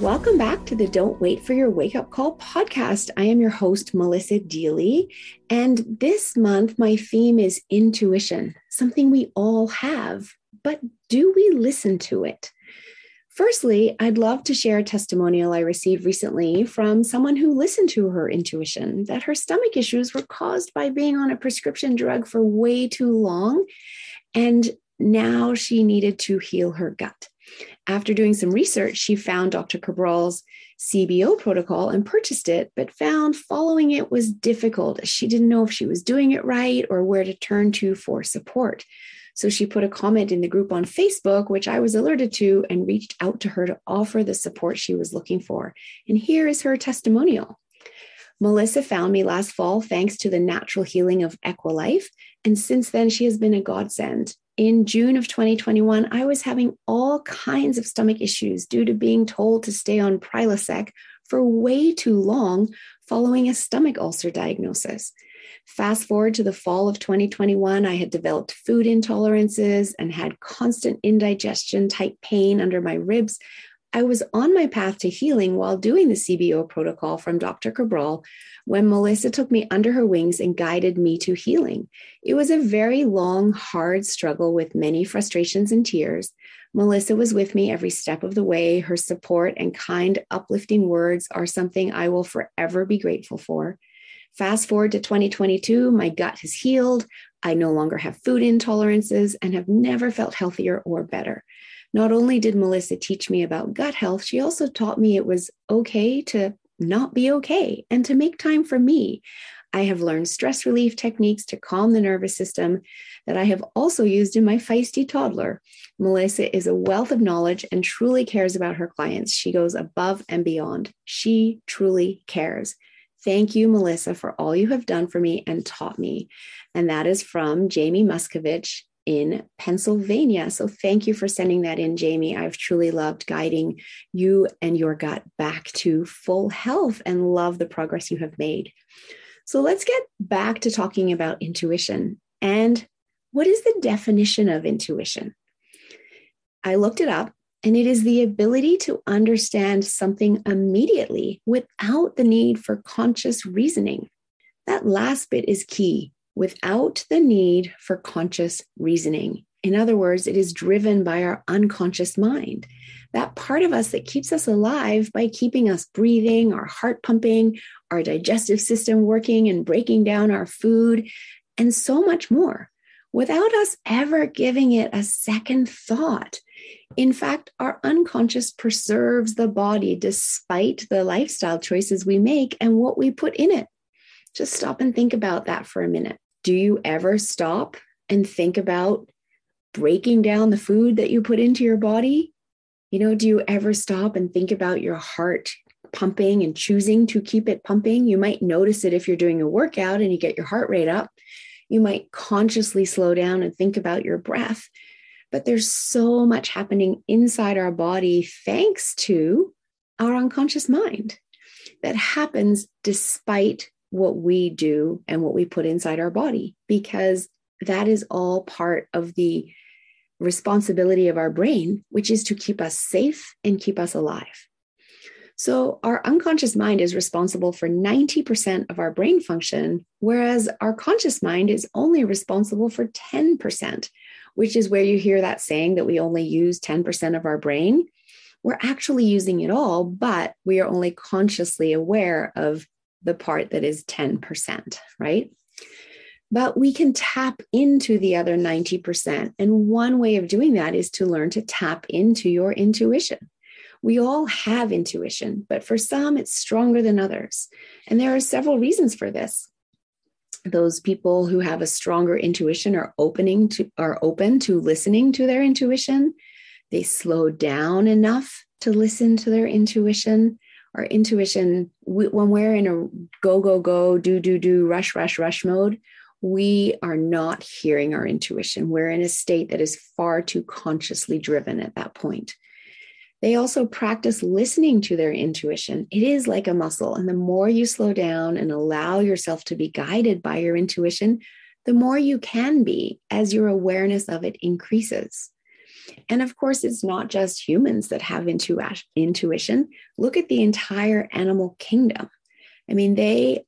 Welcome back to the Don't Wait for Your Wake Up Call podcast. I am your host, Melissa Deally. And this month, my theme is intuition, something we all have, but do we listen to it? Firstly, I'd love to share a testimonial I received recently from someone who listened to her intuition that her stomach issues were caused by being on a prescription drug for way too long. And now she needed to heal her gut. After doing some research, she found Dr. Cabral's CBO protocol and purchased it, but found following it was difficult. She didn't know if she was doing it right or where to turn to for support. So she put a comment in the group on Facebook, which I was alerted to, and reached out to her to offer the support she was looking for. And here is her testimonial. Melissa found me last fall thanks to the natural healing of Equilife. And since then, she has been a godsend in June of 2021, I was having all kinds of stomach issues due to being told to stay on Prilosec for way too long following a stomach ulcer diagnosis. Fast forward to the fall of 2021, I had developed food intolerances and had constant indigestion type pain under my ribs. I was on my path to healing while doing the CBO protocol from Dr. Cabral, when Melissa took me under her wings and guided me to healing. It was a very long, hard struggle with many frustrations and tears. Melissa was with me every step of the way. Her support and kind, uplifting words are something I will forever be grateful for. Fast forward to 2022, my gut has healed. I no longer have food intolerances and have never felt healthier or better. Not only did Melissa teach me about gut health, she also taught me it was okay to not be okay and to make time for me. I have learned stress relief techniques to calm the nervous system that I have also used in my feisty toddler. Melissa is a wealth of knowledge and truly cares about her clients. She goes above and beyond. She truly cares. Thank you, Melissa, for all you have done for me and taught me. And that is from Jamie Muscovich in Pennsylvania. So thank you for sending that in, Jamie. I've truly loved guiding you and your gut back to full health and love the progress you have made. So let's get back to talking about intuition. And what is the definition of intuition? I looked it up, and it is the ability to understand something immediately without the need for conscious reasoning. That last bit is key without the need for conscious reasoning. In other words, it is driven by our unconscious mind, that part of us that keeps us alive by keeping us breathing, our heart pumping, our digestive system working and breaking down our food, and so much more, without us ever giving it a second thought. In fact, our unconscious preserves the body despite the lifestyle choices we make and what we put in it. Just stop and think about that for a minute. Do you ever stop and think about breaking down the food that you put into your body? You know, do you ever stop and think about your heart pumping and choosing to keep it pumping? You might notice it if you're doing a workout and you get your heart rate up. You might consciously slow down and think about your breath. But there's so much happening inside our body thanks to our unconscious mind that happens despite what we do and what we put inside our body, because that is all part of the responsibility of our brain, which is to keep us safe and keep us alive. So, our unconscious mind is responsible for 90% of our brain function, whereas our conscious mind is only responsible for 10%, which is where you hear that saying that we only use 10% of our brain. We're actually using it all, but we are only consciously aware of the part that is 10%, right? But we can tap into the other 90%. And one way of doing that is to learn to tap into your intuition. We all have intuition, but for some, it's stronger than others. And there are several reasons for this. Those people who have a stronger intuition are opening to are open to listening to their intuition. They slow down enough to listen to their intuition our intuition we, when we're in a go go go do do do rush rush rush mode we are not hearing our intuition. We're in a state that is far too consciously driven at that point. They also practice listening to their intuition. It is like a muscle and the more you slow down and allow yourself to be guided by your intuition the more you can be as your awareness of it increases and of course, it's not just humans that have intu- intuition. Look at the entire animal kingdom. I mean, they,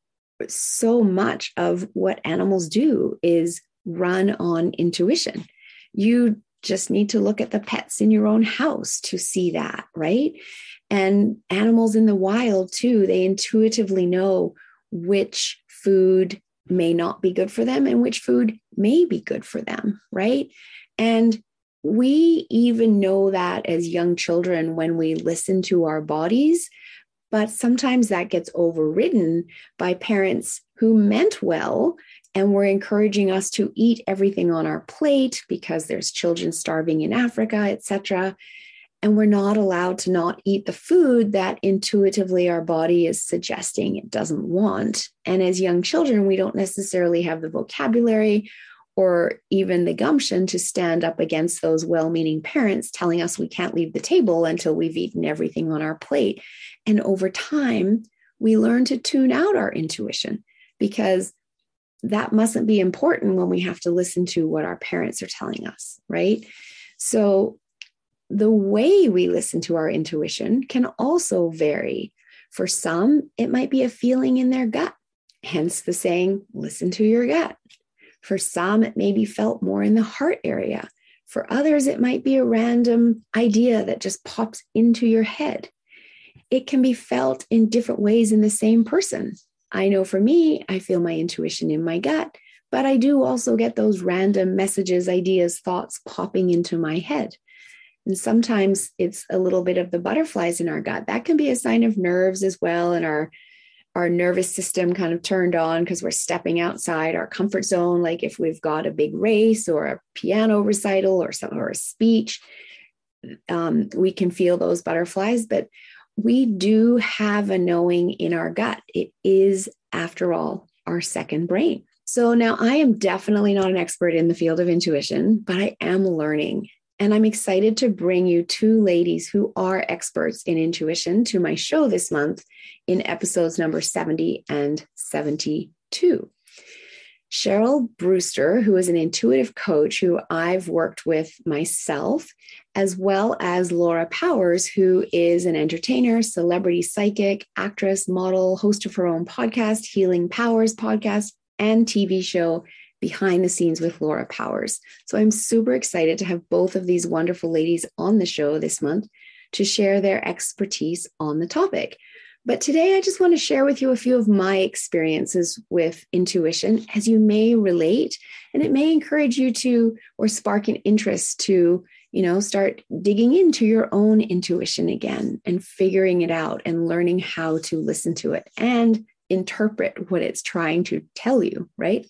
so much of what animals do is run on intuition. You just need to look at the pets in your own house to see that, right? And animals in the wild, too, they intuitively know which food may not be good for them and which food may be good for them, right? And we even know that as young children when we listen to our bodies, but sometimes that gets overridden by parents who meant well and were encouraging us to eat everything on our plate because there's children starving in Africa, etc. And we're not allowed to not eat the food that intuitively our body is suggesting it doesn't want. And as young children, we don't necessarily have the vocabulary or even the gumption to stand up against those well meaning parents telling us we can't leave the table until we've eaten everything on our plate. And over time, we learn to tune out our intuition because that mustn't be important when we have to listen to what our parents are telling us, right? So, the way we listen to our intuition can also vary. For some, it might be a feeling in their gut, hence the saying, listen to your gut. For some, it may be felt more in the heart area. For others, it might be a random idea that just pops into your head. It can be felt in different ways in the same person. I know for me, I feel my intuition in my gut, but I do also get those random messages, ideas, thoughts popping into my head. And sometimes it's a little bit of the butterflies in our gut. That can be a sign of nerves as well, and our our nervous system kind of turned on because we're stepping outside our comfort zone. Like if we've got a big race or a piano recital or some or a speech um, we can feel those butterflies. But we do have a knowing in our gut. It is after all our second brain. So now i am definitely not an expert in the field of intuition but i am learning and I'm excited to bring you two ladies who are experts in intuition to my show this month in episodes number 70 and 72. Cheryl Brewster, who is an intuitive coach who I've worked with myself, as well as Laura Powers, who is an entertainer, celebrity psychic, actress, model, host of her own podcast, Healing Powers podcast, and TV show behind the scenes with Laura Powers. So I'm super excited to have both of these wonderful ladies on the show this month to share their expertise on the topic. But today I just want to share with you a few of my experiences with intuition as you may relate and it may encourage you to or spark an interest to you know start digging into your own intuition again and figuring it out and learning how to listen to it and interpret what it's trying to tell you, right?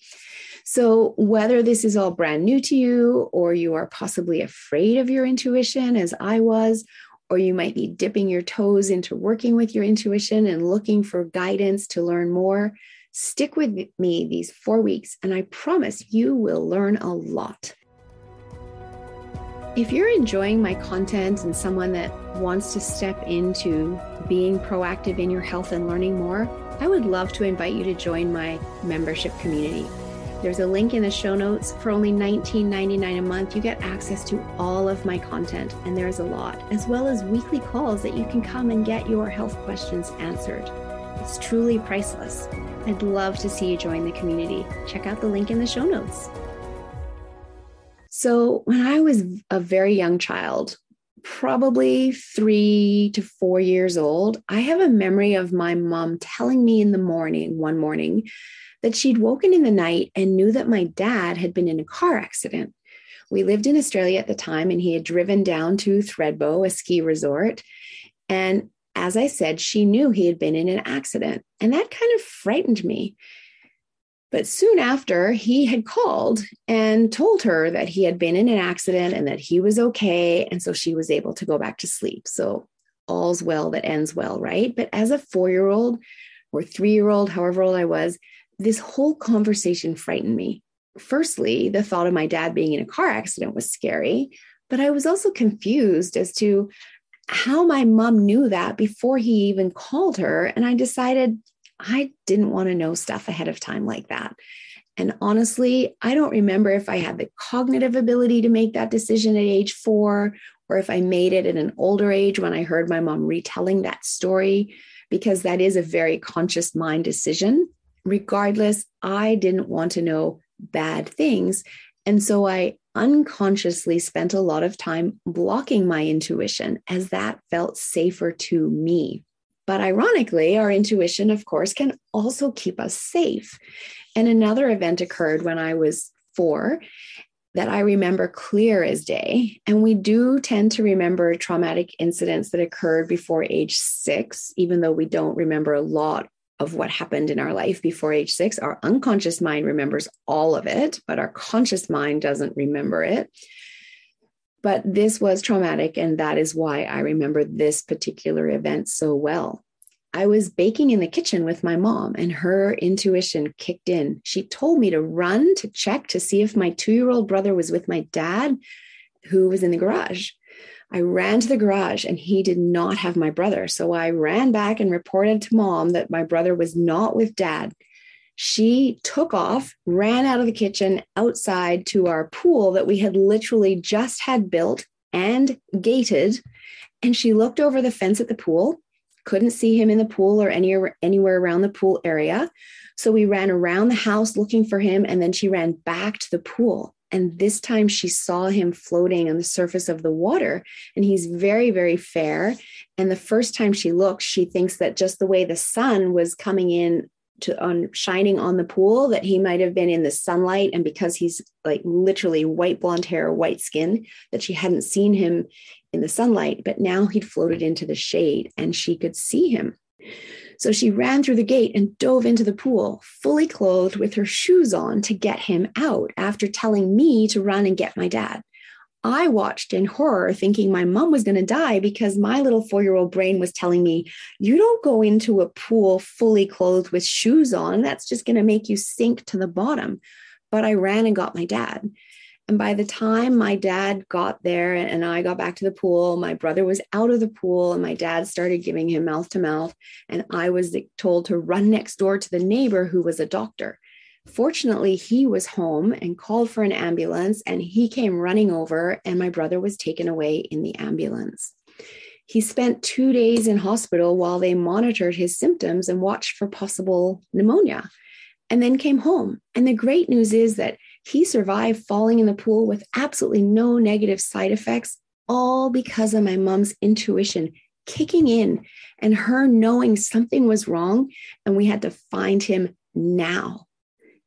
So, whether this is all brand new to you, or you are possibly afraid of your intuition, as I was, or you might be dipping your toes into working with your intuition and looking for guidance to learn more, stick with me these four weeks, and I promise you will learn a lot. If you're enjoying my content and someone that wants to step into being proactive in your health and learning more, I would love to invite you to join my membership community. There's a link in the show notes. For only $19.99 a month, you get access to all of my content, and there's a lot, as well as weekly calls that you can come and get your health questions answered. It's truly priceless. I'd love to see you join the community. Check out the link in the show notes. So, when I was a very young child, probably three to four years old, I have a memory of my mom telling me in the morning, one morning, that she'd woken in the night and knew that my dad had been in a car accident. We lived in Australia at the time, and he had driven down to Thredbo, a ski resort. And as I said, she knew he had been in an accident. And that kind of frightened me. But soon after, he had called and told her that he had been in an accident and that he was okay. And so she was able to go back to sleep. So all's well that ends well, right? But as a four year old or three year old, however old I was, this whole conversation frightened me. Firstly, the thought of my dad being in a car accident was scary, but I was also confused as to how my mom knew that before he even called her. And I decided I didn't want to know stuff ahead of time like that. And honestly, I don't remember if I had the cognitive ability to make that decision at age four or if I made it at an older age when I heard my mom retelling that story, because that is a very conscious mind decision. Regardless, I didn't want to know bad things. And so I unconsciously spent a lot of time blocking my intuition as that felt safer to me. But ironically, our intuition, of course, can also keep us safe. And another event occurred when I was four that I remember clear as day. And we do tend to remember traumatic incidents that occurred before age six, even though we don't remember a lot of what happened in our life before age six. Our unconscious mind remembers all of it, but our conscious mind doesn't remember it. But this was traumatic, and that is why I remember this particular event so well. I was baking in the kitchen with my mom, and her intuition kicked in. She told me to run to check to see if my two year old brother was with my dad, who was in the garage. I ran to the garage and he did not have my brother. So I ran back and reported to mom that my brother was not with dad. She took off, ran out of the kitchen outside to our pool that we had literally just had built and gated. And she looked over the fence at the pool, couldn't see him in the pool or anywhere, anywhere around the pool area. So we ran around the house looking for him. And then she ran back to the pool. And this time she saw him floating on the surface of the water. And he's very, very fair. And the first time she looks, she thinks that just the way the sun was coming in to on shining on the pool that he might have been in the sunlight and because he's like literally white blonde hair white skin that she hadn't seen him in the sunlight but now he'd floated into the shade and she could see him So she ran through the gate and dove into the pool, fully clothed with her shoes on to get him out after telling me to run and get my dad. I watched in horror, thinking my mom was going to die because my little four year old brain was telling me, You don't go into a pool fully clothed with shoes on. That's just going to make you sink to the bottom. But I ran and got my dad. And by the time my dad got there and I got back to the pool, my brother was out of the pool and my dad started giving him mouth to mouth. And I was told to run next door to the neighbor who was a doctor. Fortunately, he was home and called for an ambulance, and he came running over, and my brother was taken away in the ambulance. He spent two days in hospital while they monitored his symptoms and watched for possible pneumonia, and then came home. And the great news is that he survived falling in the pool with absolutely no negative side effects, all because of my mom's intuition kicking in and her knowing something was wrong, and we had to find him now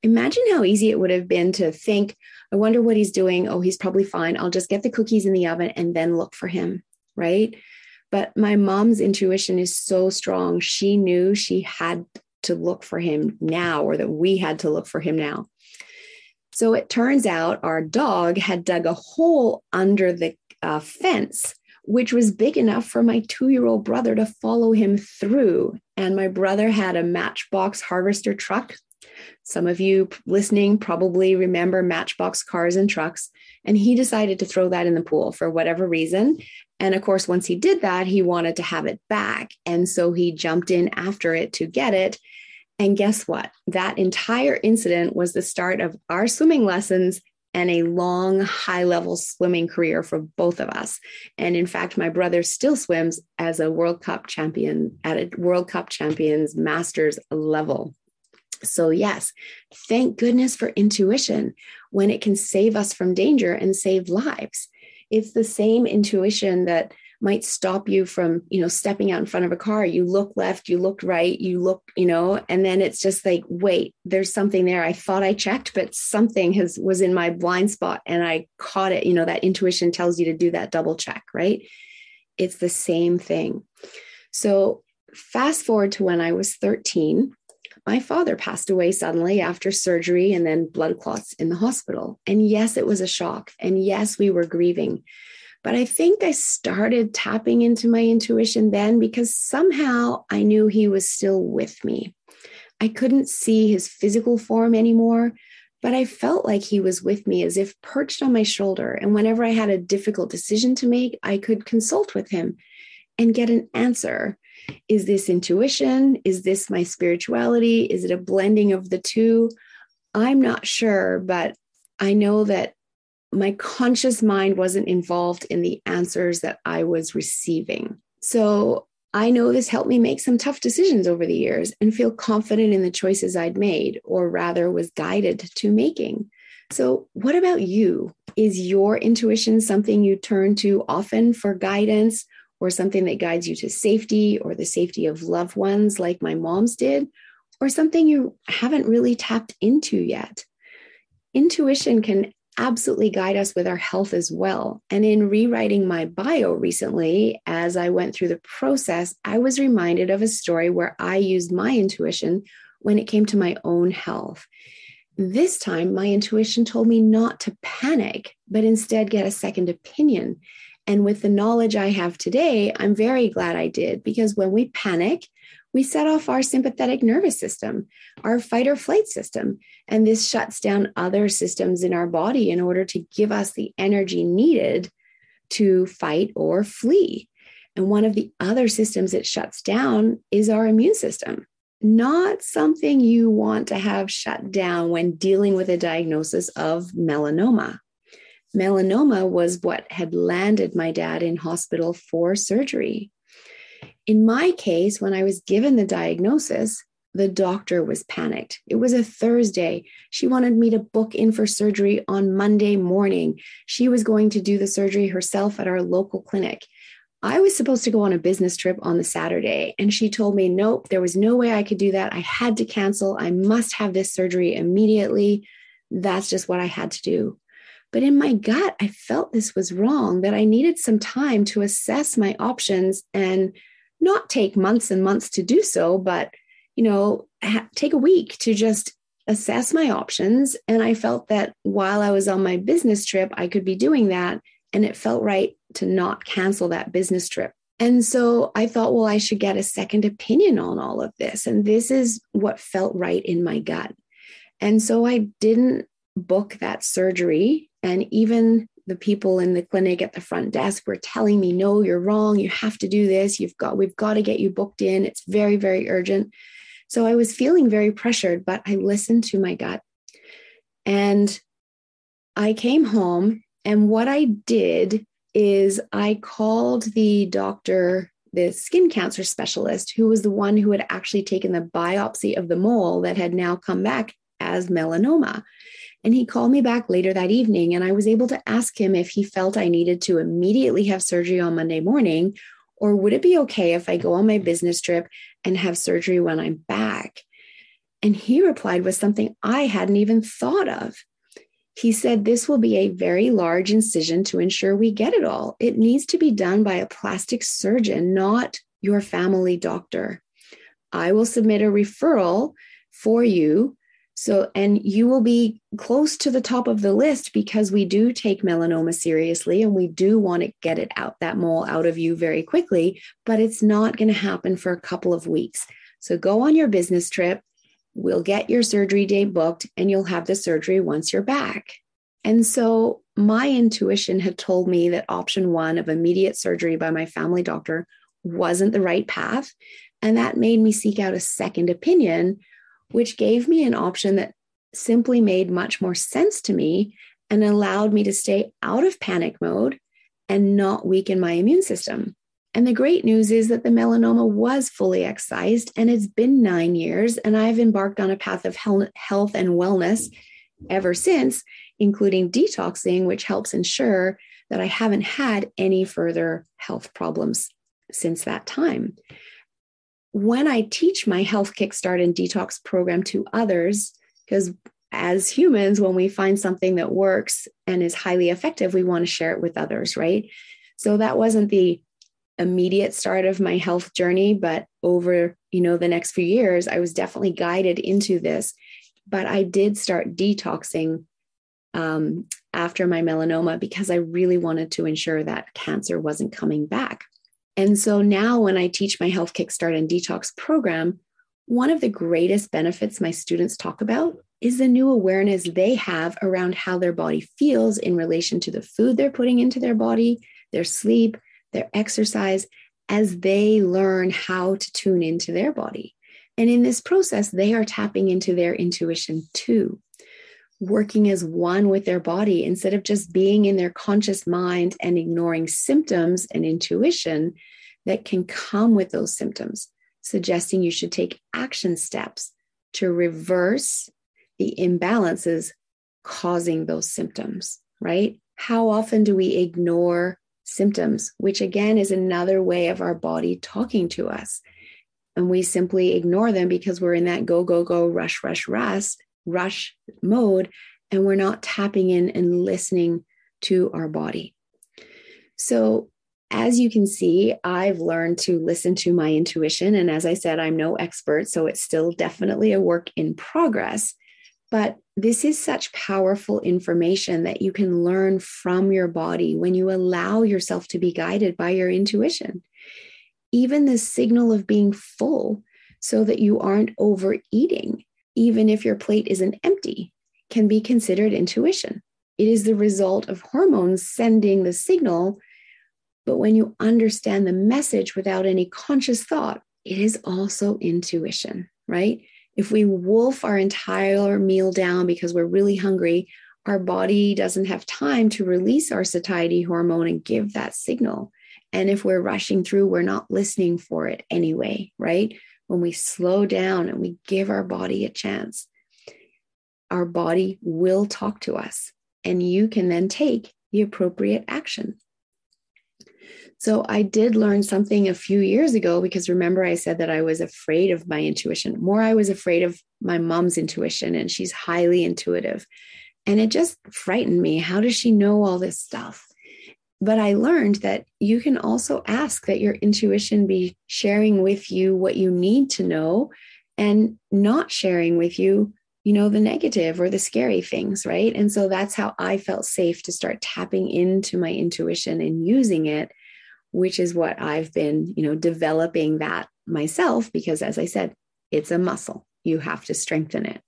imagine how easy it would have been to think, I wonder what he's doing. Oh, he's probably fine. I'll just get the cookies in the oven and then look for him. Right. But my mom's intuition is so strong. She knew she had to look for him now, or that we had to look for him now. So it turns out our dog had dug a hole under the uh, fence, which was big enough for my two year old brother to follow him through. And my brother had a matchbox harvester truck some of you listening probably remember Matchbox cars and trucks. And he decided to throw that in the pool for whatever reason. And of course, once he did that, he wanted to have it back. And so he jumped in after it to get it. And guess what? That entire incident was the start of our swimming lessons and a long, high level swimming career for both of us. And in fact, my brother still swims as a World Cup champion at a World Cup champions masters level. So, yes, thank goodness for intuition when it can save us from danger and save lives. It's the same intuition that might stop you from, you know, stepping out in front of a car. You look left, you look right, you look, you know, and then it's just like, wait, there's something there. I thought I checked, but something has was in my blind spot and I caught it. You know, that intuition tells you to do that double check, right? It's the same thing. So fast forward to when I was 13 my father passed away suddenly after surgery and then blood clots in the hospital. And yes, it was a shock. And yes, we were grieving. But I think I started tapping into my intuition then because somehow I knew he was still with me. I couldn't see his physical form anymore, but I felt like he was with me as if perched on my shoulder. And whenever I had a difficult decision to make, I could consult with him and get an answer is this intuition? Is this my spirituality? Is it a blending of the two? I'm not sure, but I know that my conscious mind wasn't involved in the answers that I was receiving. So I know this helped me make some tough decisions over the years and feel confident in the choices I'd made, or rather was guided to making. So, what about you? Is your intuition something you turn to often for guidance or something that guides you to safety or the safety of loved ones, like my mom's did, or something you haven't really tapped into yet. Intuition can absolutely guide us with our health as well. And in rewriting my bio recently, as I went through the process, I was reminded of a story where I used my intuition when it came to my own health. This time, my intuition told me not to panic, but instead get a second opinion and with the knowledge I have today, I'm very glad I did because when we panic, we set off our sympathetic nervous system, our fight or flight system. And this shuts down other systems in our body in order to give us the energy needed to fight or flee. And one of the other systems it shuts down is our immune system. Not something you want to have shut down when dealing with a diagnosis of melanoma melanoma was what had landed my dad in hospital for surgery. In my case, when I was given the diagnosis, the doctor was panicked. It was a Thursday. She wanted me to book in for surgery on Monday morning. She was going to do the surgery herself at our local clinic. I was supposed to go on a business trip on the Saturday, and she told me, nope, there was no way I could do that. I had to cancel. I must have this surgery immediately. That's just what I had to do. But in my gut, I felt this was wrong, that I needed some time to assess my options and not take months and months to do so, but, you know, ha- take a week to just assess my options. And I felt that while I was on my business trip, I could be doing that. And it felt right to not cancel that business trip. And so I thought, well, I should get a second opinion on all of this. And this is what felt right in my gut. And so I didn't book that surgery. And even the people in the clinic at the front desk were telling me, no, you're wrong. You have to do this. You've got, we've got to get you booked in. It's very, very urgent. So I was feeling very pressured, but I listened to my gut. And I came home. And what I did is I called the doctor, the skin cancer specialist, who was the one who had actually taken the biopsy of the mole that had now come back as melanoma. And he called me back later that evening, and I was able to ask him if he felt I needed to immediately have surgery on Monday morning, or would it be okay if I go on my business trip and have surgery when I'm back? And he replied with something I hadn't even thought of. He said, This will be a very large incision to ensure we get it all. It needs to be done by a plastic surgeon, not your family doctor. I will submit a referral for you so, and you will be close to the top of the list because we do take melanoma seriously and we do want to get it out, that mole out of you very quickly, but it's not going to happen for a couple of weeks. So, go on your business trip. We'll get your surgery date booked and you'll have the surgery once you're back. And so, my intuition had told me that option one of immediate surgery by my family doctor wasn't the right path. And that made me seek out a second opinion which gave me an option that simply made much more sense to me and allowed me to stay out of panic mode and not weaken my immune system. And the great news is that the melanoma was fully excised and it's been nine years, and I've embarked on a path of health and wellness ever since, including detoxing, which helps ensure that I haven't had any further health problems since that time when I teach my health kickstart and detox program to others, because as humans, when we find something that works and is highly effective, we want to share it with others, right? So that wasn't the immediate start of my health journey, but over, you know, the next few years, I was definitely guided into this. But I did start detoxing um, after my melanoma because I really wanted to ensure that cancer wasn't coming back. And so now, when I teach my Health Kickstart and Detox program, one of the greatest benefits my students talk about is the new awareness they have around how their body feels in relation to the food they're putting into their body, their sleep, their exercise, as they learn how to tune into their body. And in this process, they are tapping into their intuition too, working as one with their body instead of just being in their conscious mind and ignoring symptoms and intuition that can come with those symptoms, suggesting you should take action steps to reverse the imbalances causing those symptoms, right? How often do we ignore symptoms, which again is another way of our body talking to us? And we simply ignore them because we're in that go, go, go, rush, rush, rush, rush mode, and we're not tapping in and listening to our body. So, as you can see, I've learned to listen to my intuition. And as I said, I'm no expert, so it's still definitely a work in progress. But this is such powerful information that you can learn from your body when you allow yourself to be guided by your intuition. Even the signal of being full so that you aren't overeating, even if your plate isn't empty, can be considered intuition. It is the result of hormones sending the signal but when you understand the message without any conscious thought, it is also intuition, right? If we wolf our entire meal down because we're really hungry, our body doesn't have time to release our satiety hormone and give that signal. And if we're rushing through, we're not listening for it anyway, right? When we slow down and we give our body a chance, our body will talk to us and you can then take the appropriate action. So I did learn something a few years ago because remember, I said that I was afraid of my intuition. More, I was afraid of my mom's intuition, and she's highly intuitive. And it just frightened me. How does she know all this stuff? But I learned that you can also ask that your intuition be sharing with you what you need to know and not sharing with you, you know, the negative or the scary things, right? And so that's how I felt safe to start tapping into my intuition and using it, which is what I've been, you know, developing that myself because as I said, it's a muscle. You have to strengthen it.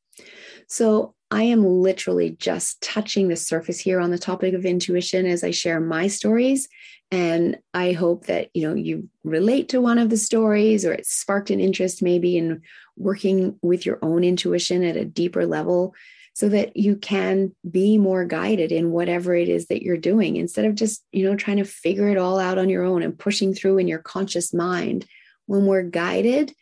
So I am literally just touching the surface here on the topic of intuition as I share my stories. And I hope that, you know, you relate to one of the stories or it sparked an interest maybe in working with your own intuition at a deeper level so that you can be more guided in whatever it is that you're doing instead of just, you know, trying to figure it all out on your own and pushing through in your conscious mind. When we're guided,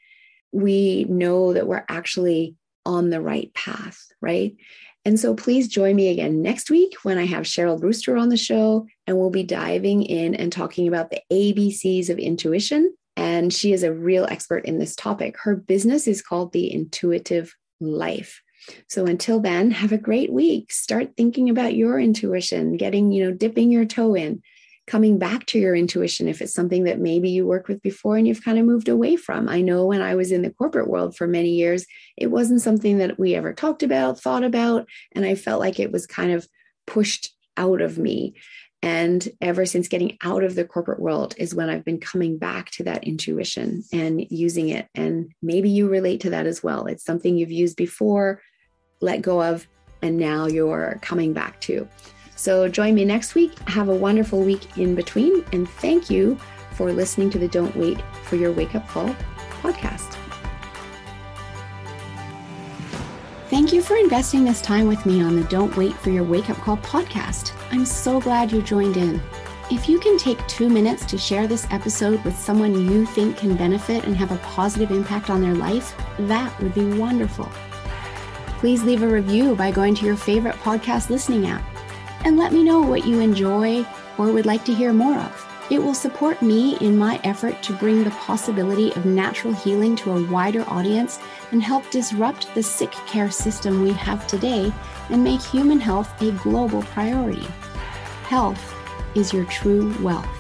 we know that we're actually on the right path, right? And so please join me again next week when I have Cheryl Brewster on the show, and we'll be diving in and talking about the ABCs of intuition. And she is a real expert in this topic. Her business is called The Intuitive Life. So until then, have a great week. Start thinking about your intuition, getting, you know, dipping your toe in, coming back to your intuition if it's something that maybe you worked with before and you've kind of moved away from. I know when I was in the corporate world for many years, it wasn't something that we ever talked about, thought about, and I felt like it was kind of pushed out of me. And ever since getting out of the corporate world is when I've been coming back to that intuition and using it. And maybe you relate to that as well. It's something you've used before, let go of, and now you're coming back to. So join me next week. Have a wonderful week in between. And thank you for listening to the Don't Wait for Your Wake Up Call podcast. Thank you for investing this time with me on the Don't Wait for Your Wake Up Call podcast. I'm so glad you joined in. If you can take two minutes to share this episode with someone you think can benefit and have a positive impact on their life, that would be wonderful. Please leave a review by going to your favorite podcast listening app and let me know what you enjoy or would like to hear more of. It will support me in my effort to bring the possibility of natural healing to a wider audience and help disrupt the sick care system we have today and make human health a global priority. Health is your true wealth.